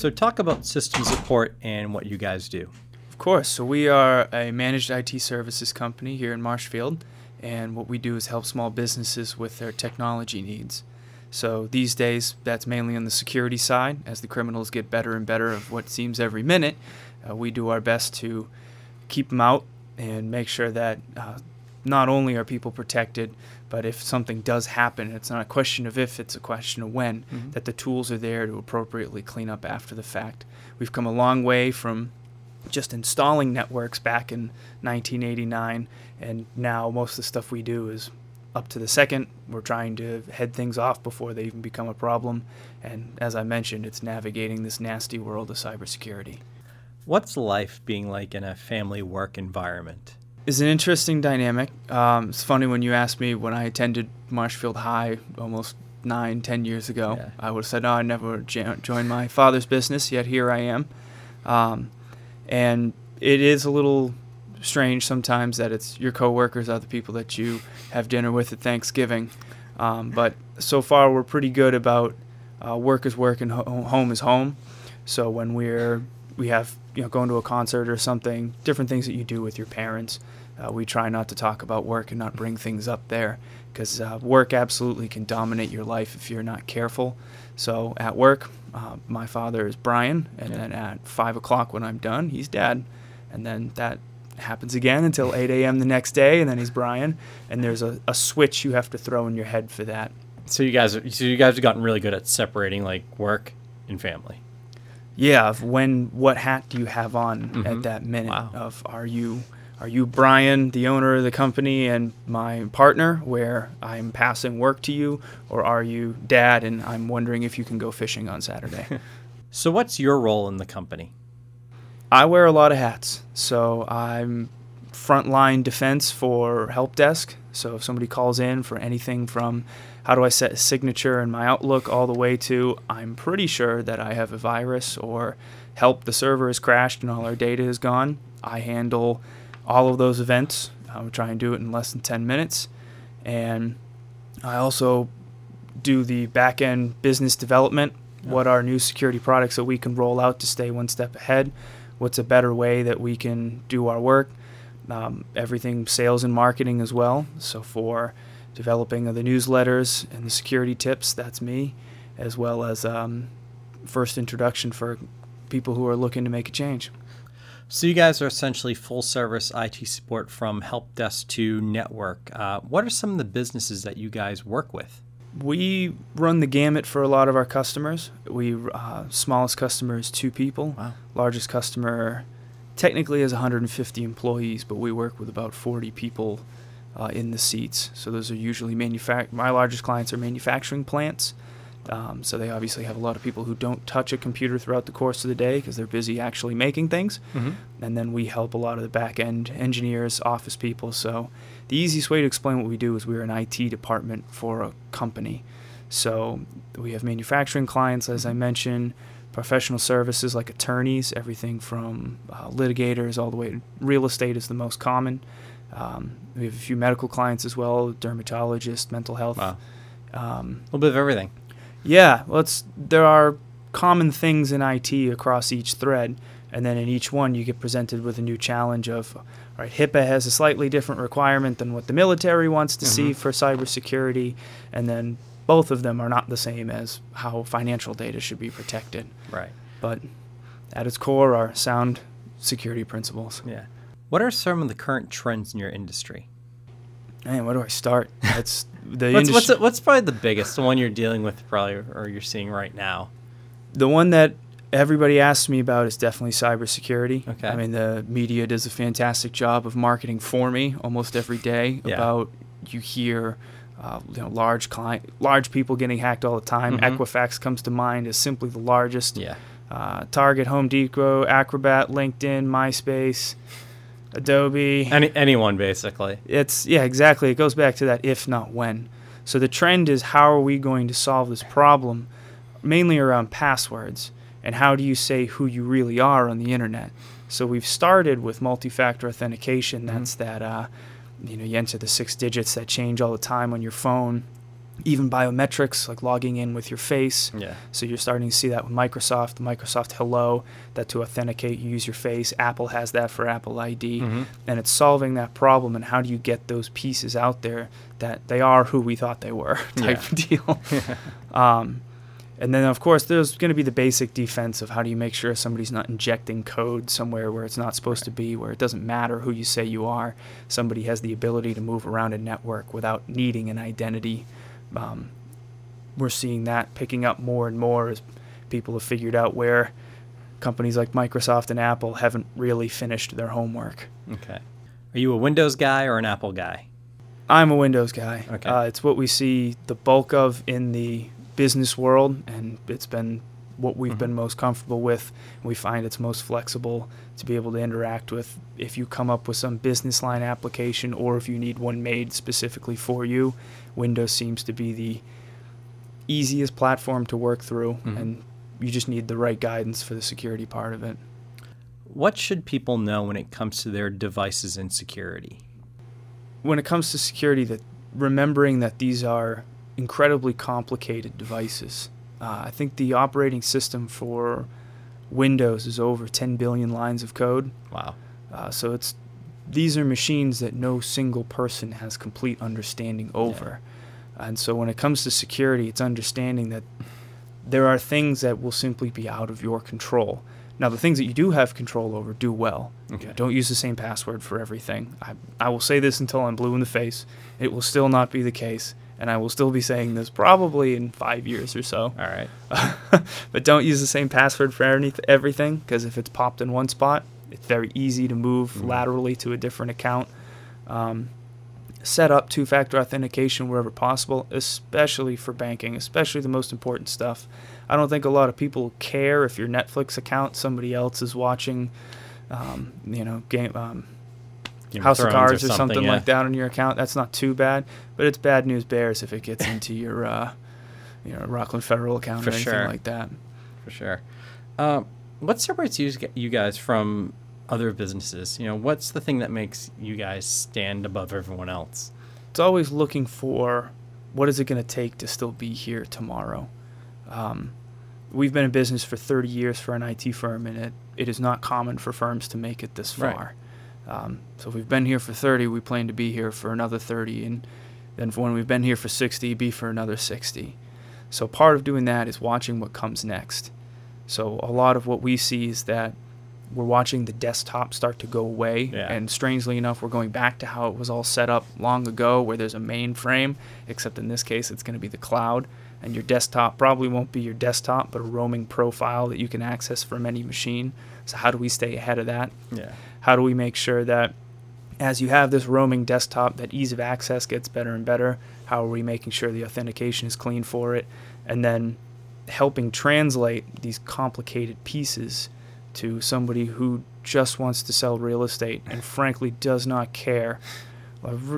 So, talk about system support and what you guys do. Of course. So, we are a managed IT services company here in Marshfield, and what we do is help small businesses with their technology needs. So, these days, that's mainly on the security side. As the criminals get better and better of what seems every minute, uh, we do our best to keep them out and make sure that uh, not only are people protected, but if something does happen, it's not a question of if, it's a question of when, mm-hmm. that the tools are there to appropriately clean up after the fact. We've come a long way from just installing networks back in 1989, and now most of the stuff we do is up to the second. We're trying to head things off before they even become a problem. And as I mentioned, it's navigating this nasty world of cybersecurity. What's life being like in a family work environment? It's an interesting dynamic. Um, it's funny when you asked me when I attended Marshfield High almost nine, ten years ago. Yeah. I would have said, "No, I never jo- joined my father's business." Yet here I am, um, and it is a little strange sometimes that it's your coworkers are the people that you have dinner with at Thanksgiving. Um, but so far, we're pretty good about uh, work is work and ho- home is home. So when we're we have you know going to a concert or something, different things that you do with your parents. Uh, we try not to talk about work and not bring things up there because uh, work absolutely can dominate your life if you're not careful. So at work, uh, my father is Brian, and yeah. then at five o'clock when I'm done, he's Dad, and then that happens again until 8 a.m. the next day, and then he's Brian, and there's a, a switch you have to throw in your head for that. So you guys, so you guys have gotten really good at separating like work and family yeah of when what hat do you have on mm-hmm. at that minute wow. of are you are you Brian, the owner of the company and my partner, where I'm passing work to you, or are you dad and I'm wondering if you can go fishing on Saturday? so, what's your role in the company? I wear a lot of hats. So, I'm frontline defense for help desk. So, if somebody calls in for anything from how do I set a signature in my Outlook all the way to I'm pretty sure that I have a virus or help the server has crashed and all our data is gone. I handle all of those events. I would try and do it in less than 10 minutes. And I also do the back end business development. What are new security products that we can roll out to stay one step ahead? What's a better way that we can do our work? Um, everything sales and marketing as well. So for developing of the newsletters and the security tips. That's me, as well as um, first introduction for people who are looking to make a change. So you guys are essentially full service IT support from help desk to network. Uh, what are some of the businesses that you guys work with? We run the gamut for a lot of our customers. We uh, smallest customer is two people. Wow. Largest customer technically has 150 employees, but we work with about 40 people uh, in the seats. So those are usually manufact. My largest clients are manufacturing plants. Um, so they obviously have a lot of people who don't touch a computer throughout the course of the day because they're busy actually making things. Mm-hmm. And then we help a lot of the back end engineers, office people. So the easiest way to explain what we do is we're an IT department for a company. So we have manufacturing clients, as I mentioned, professional services like attorneys, everything from uh, litigators all the way to real estate is the most common. Um, we have a few medical clients as well, dermatologists, mental health. Wow. Um, a little bit of everything. Yeah, well, it's, there are common things in IT across each thread, and then in each one you get presented with a new challenge of, all right, HIPAA has a slightly different requirement than what the military wants to mm-hmm. see for cybersecurity, and then both of them are not the same as how financial data should be protected. Right. But at its core are sound security principles. Yeah. What are some of the current trends in your industry? Man, where do I start? That's the what's, industry. What's, what's probably the biggest, the one you're dealing with, probably, or you're seeing right now? The one that everybody asks me about is definitely cybersecurity. Okay. I mean, the media does a fantastic job of marketing for me almost every day yeah. about you hear. Uh, you know, large client, large people getting hacked all the time. Mm-hmm. Equifax comes to mind as simply the largest. Yeah. Uh, Target, Home Depot, Acrobat, LinkedIn, MySpace. Adobe. Any, anyone, basically. It's, yeah, exactly. It goes back to that if, not when. So the trend is how are we going to solve this problem, mainly around passwords, and how do you say who you really are on the internet? So we've started with multi-factor authentication. Mm-hmm. That's mm-hmm. that, uh, you know, you enter the six digits that change all the time on your phone. even biometrics like logging in with your face. Yeah. So you're starting to see that with Microsoft, Microsoft Hello, that to authenticate you use your face. Apple has that for Apple ID, Mhm. and it's solving that problem. And how do you get those pieces out there that they are who we thought they were type Yeah. deal? um, and then of course there's going to be the basic defense of how do you make sure somebody's not injecting code somewhere where it's not supposed to be, where it doesn't matter who you say you are. Somebody has the ability to move around a network without needing an identity um, we're seeing that picking up more and more as people have figured out where companies like Microsoft and Apple haven't really finished their homework. Okay. Are you a Windows guy or an Apple guy? I'm a Windows guy. Okay. Uh, it's what we see the bulk of in the business world, and it's been what we've Mhm. been most comfortable with. We find it's most flexible to be able to interact with. If you come up with some business line application, or if you need one made specifically for you, Windows seems to be the easiest platform to work through, Mhm. and you just need the right guidance for the security part of it. What should people know when it comes to their devices and security? when it comes to security, that remembering that these are incredibly complicated devices. Uh, I think the operating system for Windows is over 10 billion lines of code. Wow. Uh, so it's these are machines that no single person has complete understanding over. And so when it comes to security, it's understanding that there are things that will simply be out of your control. Now, the things that you do have control over, do well. Okay. Don't use the same password for everything. I, I will say this until I'm blue in the face. It will still not be the case. And I will still be saying this probably in five years or so. All right. but don't use the same password for any, everything because if it's popped in one spot, it's very easy to move Mhm. laterally to a different account. Um, set up two factor authentication wherever possible, especially for banking, especially the most important stuff. I don't think a lot of people care if your Netflix account somebody else is watching, um, you know, game. Um, Game House of Thrones Cards or something, yeah. like that on your account. That's not too bad, but it's bad news bears if it gets into your, uh, you know, Rockland Federal account For or anything sure. like that. For sure. Um, what separates you, you guys from other businesses? You know, what's the thing that makes you guys stand above everyone else? It's always looking for what is it going to take to still be here tomorrow. Um, we've been in business for 30 years for an IT firm, and it, it is not common for firms to make it this Right. Um, so if we've been here for 30, we plan to be here for another 30, and then when we've been here for 60, be for another 60. So part of doing that is watching what comes next. So a lot of what we see is that we're watching the desktop start to go away, Yeah. and strangely enough, we're going back to how it was all set up long ago, where there's a mainframe, except in this case, it's going to be the cloud, and your desktop probably won't be your desktop, but a roaming profile that you can access from any machine. So how do we stay ahead of that? Yeah. How do we make sure that as you have this roaming desktop, that ease of access gets better and better? How are we making sure the authentication is clean for it? And then helping translate these complicated pieces to somebody who just wants to sell real estate and frankly does not care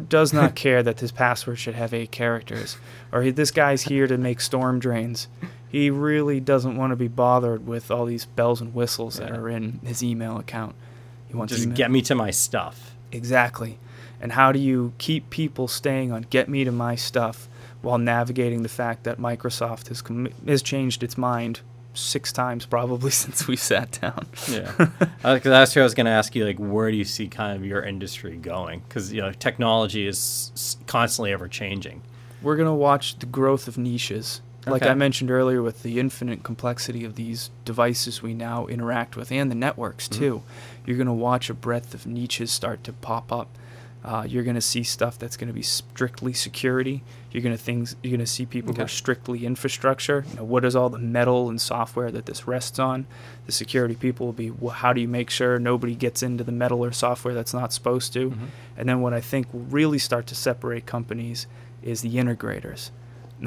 does not care that his password should have eight characters or this guy's here to make storm drains he really doesn't want to be bothered with all these bells and whistles that are in his email account Just get me to my stuff. Exactly. And how do you keep people staying on get me to my stuff while navigating the fact that Microsoft has com- has changed its mind six times probably since we sat down. Yeah. Uh, because that's what I was going to ask you. Like, where do you see kind of your industry going? Because you know, technology is constantly ever changing. We're going to watch the growth of niches. Like Okay. I mentioned earlier with the infinite complexity of these devices we now interact with and the networks Mhm. too. You're going to watch a breadth of niches start to pop up. Uh, you're going to see stuff that's going to be strictly security. You're going to things. You're going to see people who are strictly infrastructure. You know, what is all the metal and software that this rests on? The security people will be, well, how do you make sure nobody gets into the metal or software that's not supposed to? Mhm. And then what I think will really start to separate companies is the integrators.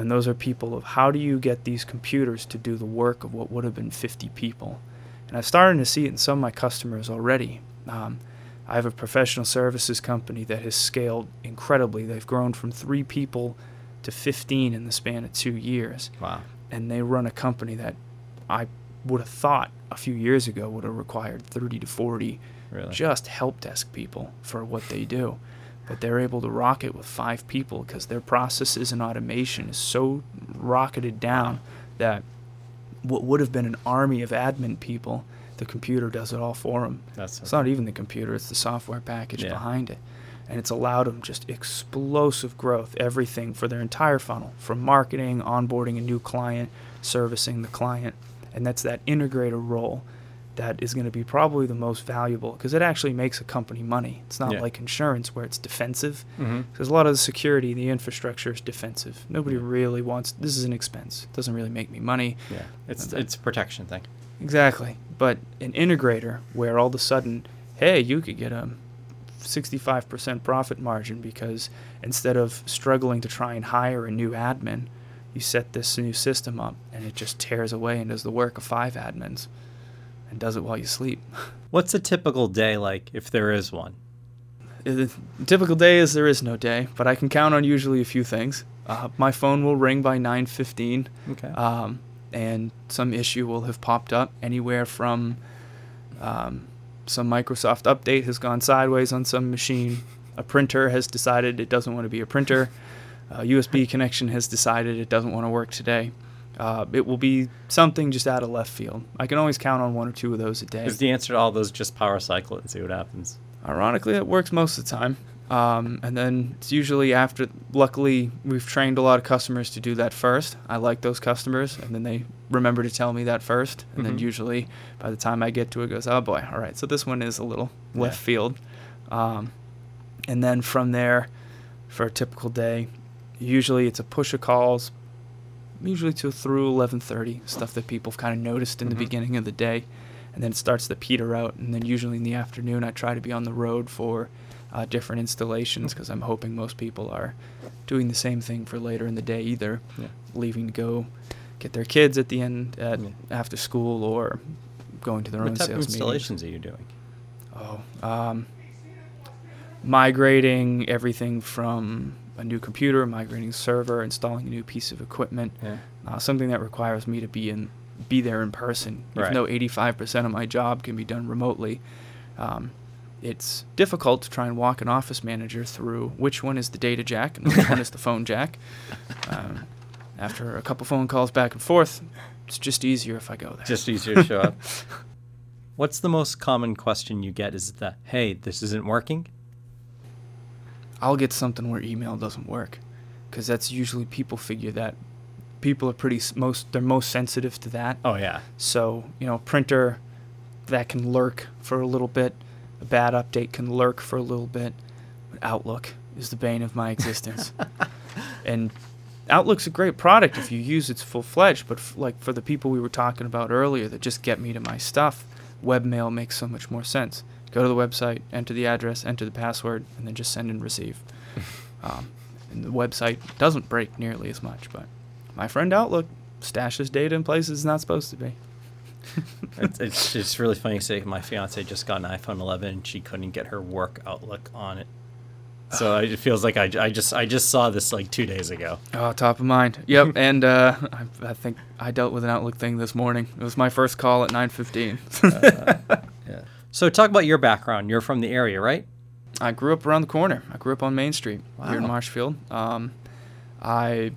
And those are people of how do you get these computers to do the work of what would have been 50 people? And I'm starting to see it in some of my customers already. Um, I have a professional services company that has scaled incredibly. They've grown from three people to 15 in the span of two years. Wow. And they run a company that I would have thought a few years ago would have required 30 to 40 Really. just help desk people for what they do. But they're able to rock it with five people because their processes and automation is so rocketed down that what would have been an army of admin people, the computer does it all for them. That's it's not even the computer; it's the software package yeah. behind it, and it's allowed them just explosive growth. Everything for their entire funnel, from marketing, onboarding a new client, servicing the client, and that's that integrator role that is going to be probably the most valuable because it actually makes a company money. It's not yeah. like insurance where it's defensive. Mm-hmm. Because a lot of the security, the infrastructure is defensive. Nobody really wants this is an expense. It doesn't really make me money. Yeah, it's it's a protection thing. Exactly, but an integrator where all of a sudden, hey, you could get a 65% profit margin because instead of struggling to try and hire a new admin, you set this new system up and it just tears away and does the work of five admins and does it while you sleep. What's a typical day like if there is one? The typical day is there is no day, but I can count on usually a few things. Uh, my phone will ring by 9:15. Okay. Um, and some issue will have popped up anywhere from um, some Microsoft update has gone sideways on some machine. A printer has decided it doesn't want to be a printer. A USB connection has decided it doesn't want to work today. Uh, it will be something just out of left field. I can always count on one or two of those a day. Is the answer to all those just power cycle it and see what happens? Ironically, it works most of the time. Um, and then it's usually after, luckily, we've trained a lot of customers to do that first. I like those customers, and then they remember to tell me that first. And mm-hmm. then usually by the time I get to it, it goes, oh boy, all right, so this one is a little left yeah. field. Um, and then from there, for a typical day, usually it's a push of calls, usually to through 11:30, stuff that people have kind of noticed in mm-hmm. the beginning of the day, and then it starts to peter out. And then usually in the afternoon, I try to be on the road for uh, different installations because I'm hoping most people are doing the same thing for later in the day, either yeah. leaving to go get their kids at the end at yeah. after school or going to their what own type sales of installations meetings. are you doing? Oh, um, migrating everything from a new computer, migrating server, installing a new piece of equipment, yeah. uh, something that requires me to be in, be there in person. Right. Even though 85% of my job can be done remotely, um, it's difficult to try and walk an office manager through which one is the data jack and which one is the phone jack. Um, after a couple phone calls back and forth, it's just easier if I go there. Just easier to show up. What's the most common question you get? Is the hey, this isn't working? I'll get something where email doesn't work, because that's usually people figure that people are pretty most they're most sensitive to that. Oh yeah. So you know, printer that can lurk for a little bit. A bad update can lurk for a little bit. But Outlook is the bane of my existence. and Outlook's a great product if you use it's full fledged, but f- like for the people we were talking about earlier that just get me to my stuff, webmail makes so much more sense go to the website, enter the address, enter the password, and then just send and receive. um, and the website doesn't break nearly as much, but my friend Outlook stashes data in places it's not supposed to be. it's, it's, it's really funny. to Say my fiance just got an iPhone 11 and she couldn't get her work Outlook on it. So it feels like I, I just I just saw this like two days ago. Oh, top of mind. Yep, and uh, I, I, think I dealt with an Outlook thing this morning. It was my first call at 9:15. uh. So talk about your background. You're from the area, right? I grew up around the corner. I grew up on Main Street wow. here in Marshfield. Um, I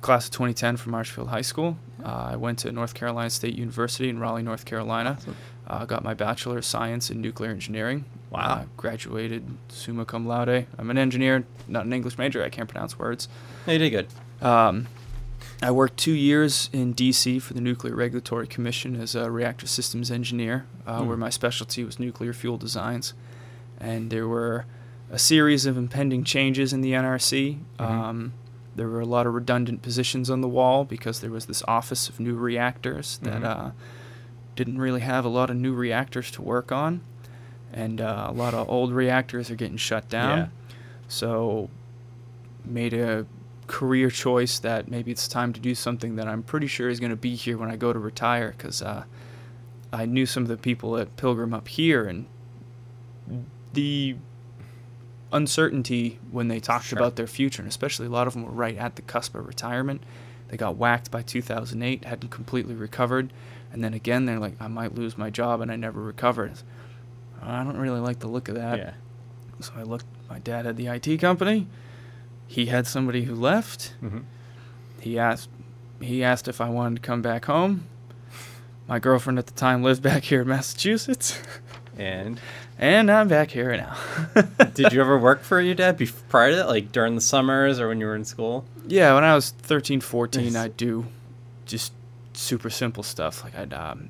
class of 2010 from Marshfield High School. Uh, I went to North Carolina State University in Raleigh, North Carolina. Uh, got my bachelor of science in nuclear engineering. Wow. Uh, graduated summa cum laude. I'm an engineer, not an English major. I can't pronounce words. you did good. Um, I worked two years in DC for the Nuclear Regulatory Commission as a reactor systems engineer, uh, mm. where my specialty was nuclear fuel designs. And there were a series of impending changes in the NRC. Mm-hmm. Um, there were a lot of redundant positions on the wall because there was this Office of New Reactors that mm-hmm. uh, didn't really have a lot of new reactors to work on. And uh, a lot of old reactors are getting shut down. Yeah. So, made a career choice that maybe it's time to do something that I'm pretty sure is going to be here when I go to retire because uh, I knew some of the people at Pilgrim up here and the uncertainty when they talked sure. about their future, and especially a lot of them were right at the cusp of retirement. They got whacked by 2008, hadn't completely recovered, and then again they're like, I might lose my job, and I never recovered. I don't really like the look of that. Yeah. So I looked my dad had the IT company. He had somebody who left. Mm-hmm. He asked he asked if I wanted to come back home. My girlfriend at the time lived back here in Massachusetts. And and I'm back here now. did you ever work for your dad before, prior to that, like during the summers or when you were in school? Yeah, when I was 13, 14, nice. I'd do just super simple stuff. Like I'd um,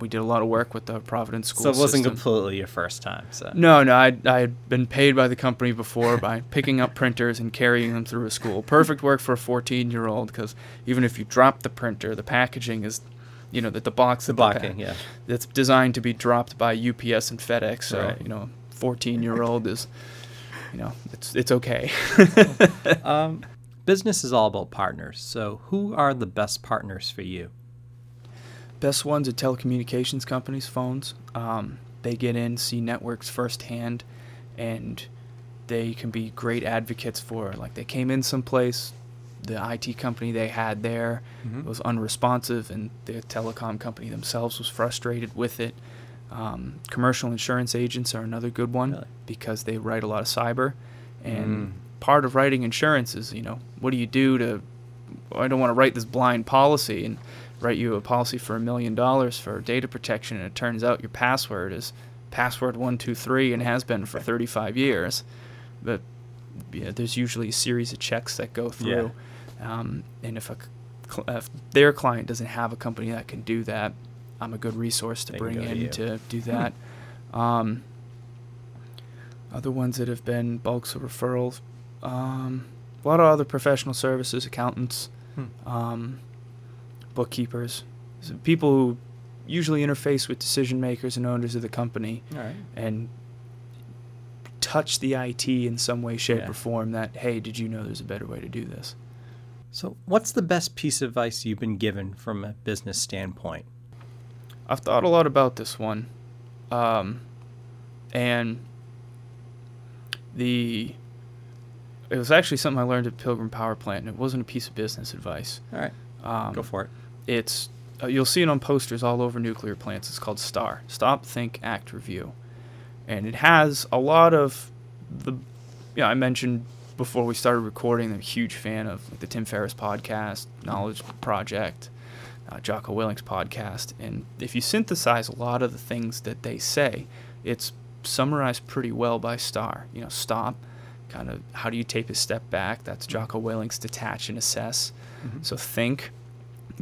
we did a lot of work with the Providence school. So it wasn't system. completely your first time. So no, no, I I had been paid by the company before by picking up printers and carrying them through a school. Perfect work for a 14 year old because even if you drop the printer, the packaging is, you know, that the box the blocking, yeah, that's designed to be dropped by UPS and FedEx. So right. you know, 14 year old is, you know, it's it's okay. um, business is all about partners. So who are the best partners for you? Best ones are telecommunications companies, phones. Um, they get in, see networks firsthand, and they can be great advocates for. Like they came in someplace, the IT company they had there mm-hmm. was unresponsive, and the telecom company themselves was frustrated with it. Um, commercial insurance agents are another good one really? because they write a lot of cyber, and mm. part of writing insurance is you know what do you do to I don't want to write this blind policy and write you a policy for a million dollars for data protection, and it turns out your password is password one two three and has been for 35 years. But yeah, there's usually a series of checks that go through, yeah. um, and if a if their client doesn't have a company that can do that, I'm a good resource to they bring in to, to do that. Um, other ones that have been bulks of referrals, um, a lot of other professional services, accountants. Hmm. Bookkeepers, so people who usually interface with decision makers and owners of the company and touch the IT in some way, shape, yeah. or form that, hey, did you know there's a better way to do this? So, what's the best piece of advice you've been given from a business standpoint? I've thought a lot about this one. Um, and the it was actually something I learned at Pilgrim Power Plant, and it wasn't a piece of business advice. All right. Um, Go for it. It's uh, you'll see it on posters all over nuclear plants. It's called STAR. Stop, Think, Act, Review, and it has a lot of the. Yeah, I mentioned before we started recording. I'm a huge fan of like, the Tim Ferriss podcast, Knowledge Project, uh, Jocko Willink's podcast, and if you synthesize a lot of the things that they say, it's summarized pretty well by Star. You know, stop, kind of how do you take a step back? That's Jocko Willink's detach and assess. Mm-hmm. So think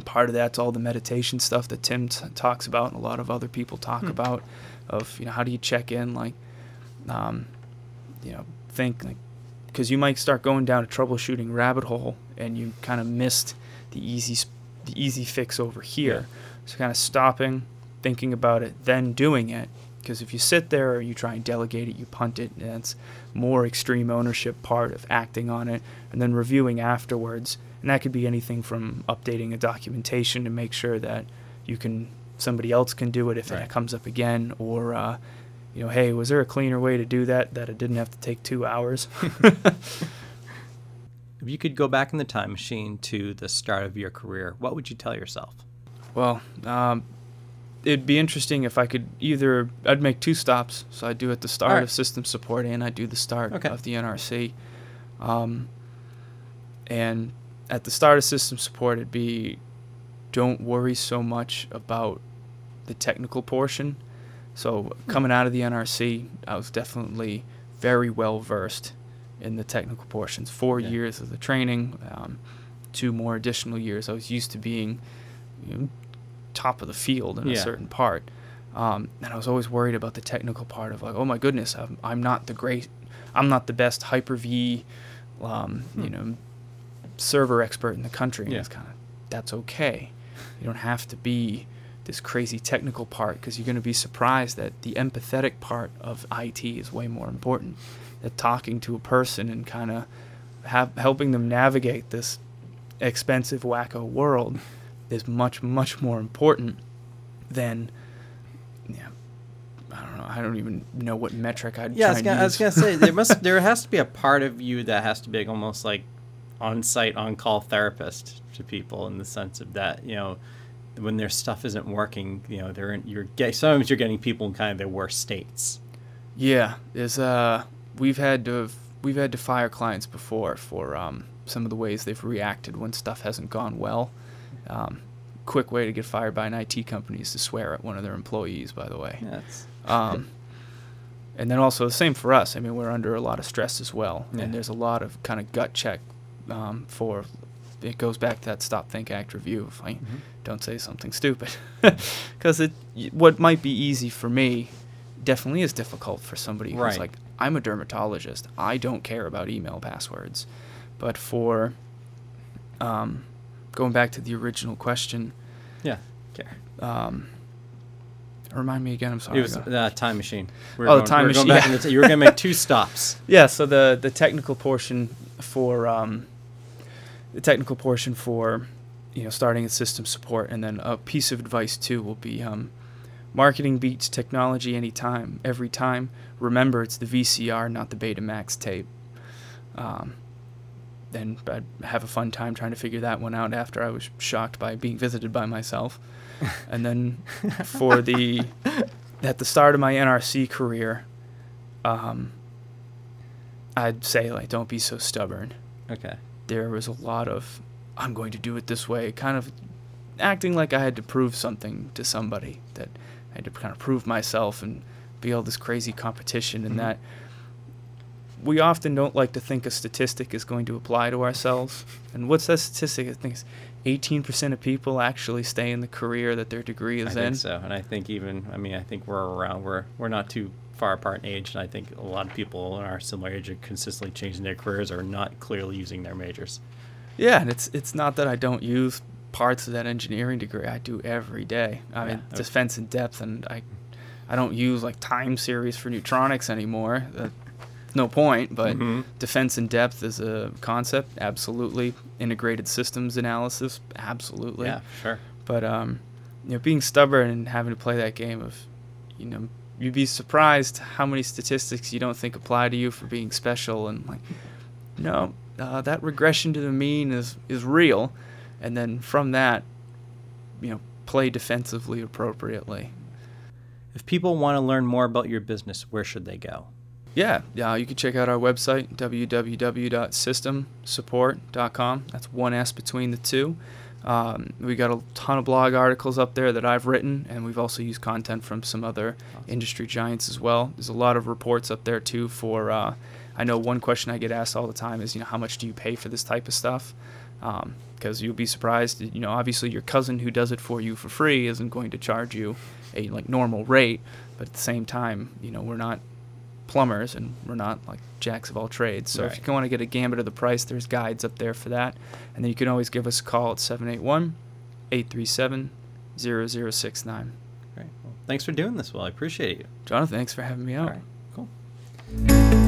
part of that's all the meditation stuff that Tim t- talks about and a lot of other people talk hmm. about of you know how do you check in like um, you know think like because you might start going down a troubleshooting rabbit hole and you kind of missed the easy the easy fix over here yeah. so kind of stopping thinking about it then doing it because if you sit there or you try and delegate it you punt it and that's more extreme ownership part of acting on it and then reviewing afterwards and that could be anything from updating a documentation to make sure that you can somebody else can do it if right. it comes up again or uh, you know hey was there a cleaner way to do that that it didn't have to take two hours if you could go back in the time machine to the start of your career what would you tell yourself well um, it'd be interesting if i could either i'd make two stops so i'd do at the start right. of system support and i'd do the start okay. of the nrc um, and at the start of system support, it'd be don't worry so much about the technical portion. So coming out of the NRC, I was definitely very well versed in the technical portions. Four yeah. years of the training, um, two more additional years. I was used to being you know, top of the field in yeah. a certain part. Um, and I was always worried about the technical part of like, oh my goodness, I'm, I'm not the great, I'm not the best Hyper V, um, hmm. you know, server expert in the country. And yeah. it's kind of that's okay. You don't have to be this crazy technical part because you're going to be surprised that the empathetic part of IT is way more important. That talking to a person and kind of helping them navigate this expensive wacko world is much much more important than yeah I don't know I don't even know what metric I'd yeah I was, gonna, I was gonna say there must there has to be a part of you that has to be almost like on-site on-call therapist to people in the sense of that you know when their stuff isn't working you know they're in, you're sometimes you're getting people in kind of their worst states yeah there's uh we've had to we've had to fire clients before for um, some of the ways they've reacted when stuff hasn't gone well. Um, quick way to get fired by an IT company is to swear at one of their employees. By the way, um, and then also the same for us. I mean, we're under a lot of stress as well, yeah. and there's a lot of kind of gut check um, for. It goes back to that stop, think, act, review. If I mm-hmm. don't say something stupid, because it what might be easy for me definitely is difficult for somebody who's like, I'm a dermatologist. I don't care about email passwords. But for um, going back to the original question, yeah, care. Um, remind me again. I'm sorry. It was the uh, time machine. We oh, going, the time machine. Yeah. The t- you were going to make two stops. Yeah. So the the technical portion for um, the technical portion for you know starting a system support, and then a piece of advice too will be um, Marketing beats technology anytime, every time. Remember, it's the VCR, not the Betamax tape. Um, and I'd have a fun time trying to figure that one out after I was shocked by being visited by myself. and then for the at the start of my NRC career, um, I'd say like don't be so stubborn. Okay. There was a lot of I'm going to do it this way, kind of acting like I had to prove something to somebody that I had to kind of prove myself and be all this crazy competition and mm-hmm. that we often don't like to think a statistic is going to apply to ourselves. And what's that statistic? I think it's 18% of people actually stay in the career that their degree is I in. think so. And I think even, I mean, I think we're around, we're, we're not too far apart in age. And I think a lot of people in our similar age are consistently changing their careers or not clearly using their majors. Yeah. And it's, it's not that I don't use parts of that engineering degree I do every day. I yeah, mean, okay. defense in depth, and I, I don't use like time series for neutronics anymore. Uh, no point, but mm-hmm. defense in depth is a concept, absolutely. Integrated systems analysis, absolutely. Yeah, sure. But um, you know, being stubborn and having to play that game of, you know, you'd be surprised how many statistics you don't think apply to you for being special, and like, no, uh, that regression to the mean is is real and then from that, you know, play defensively appropriately. If people want to learn more about your business, where should they go? Yeah, yeah, you can check out our website www.systemsupport.com. That's one S between the two. Um, we got a ton of blog articles up there that I've written, and we've also used content from some other awesome. industry giants as well. There's a lot of reports up there too. For uh, I know one question I get asked all the time is, you know, how much do you pay for this type of stuff? Um, because you'll be surprised. You know, obviously your cousin who does it for you for free isn't going to charge you a like normal rate, but at the same time, you know, we're not plumbers and we're not like jacks of all trades. So right. if you want to get a gambit of the price, there's guides up there for that. And then you can always give us a call at 781 837 0069. Great. Well, thanks for doing this, Well, I appreciate you. Jonathan, thanks for having me out. All right. Cool.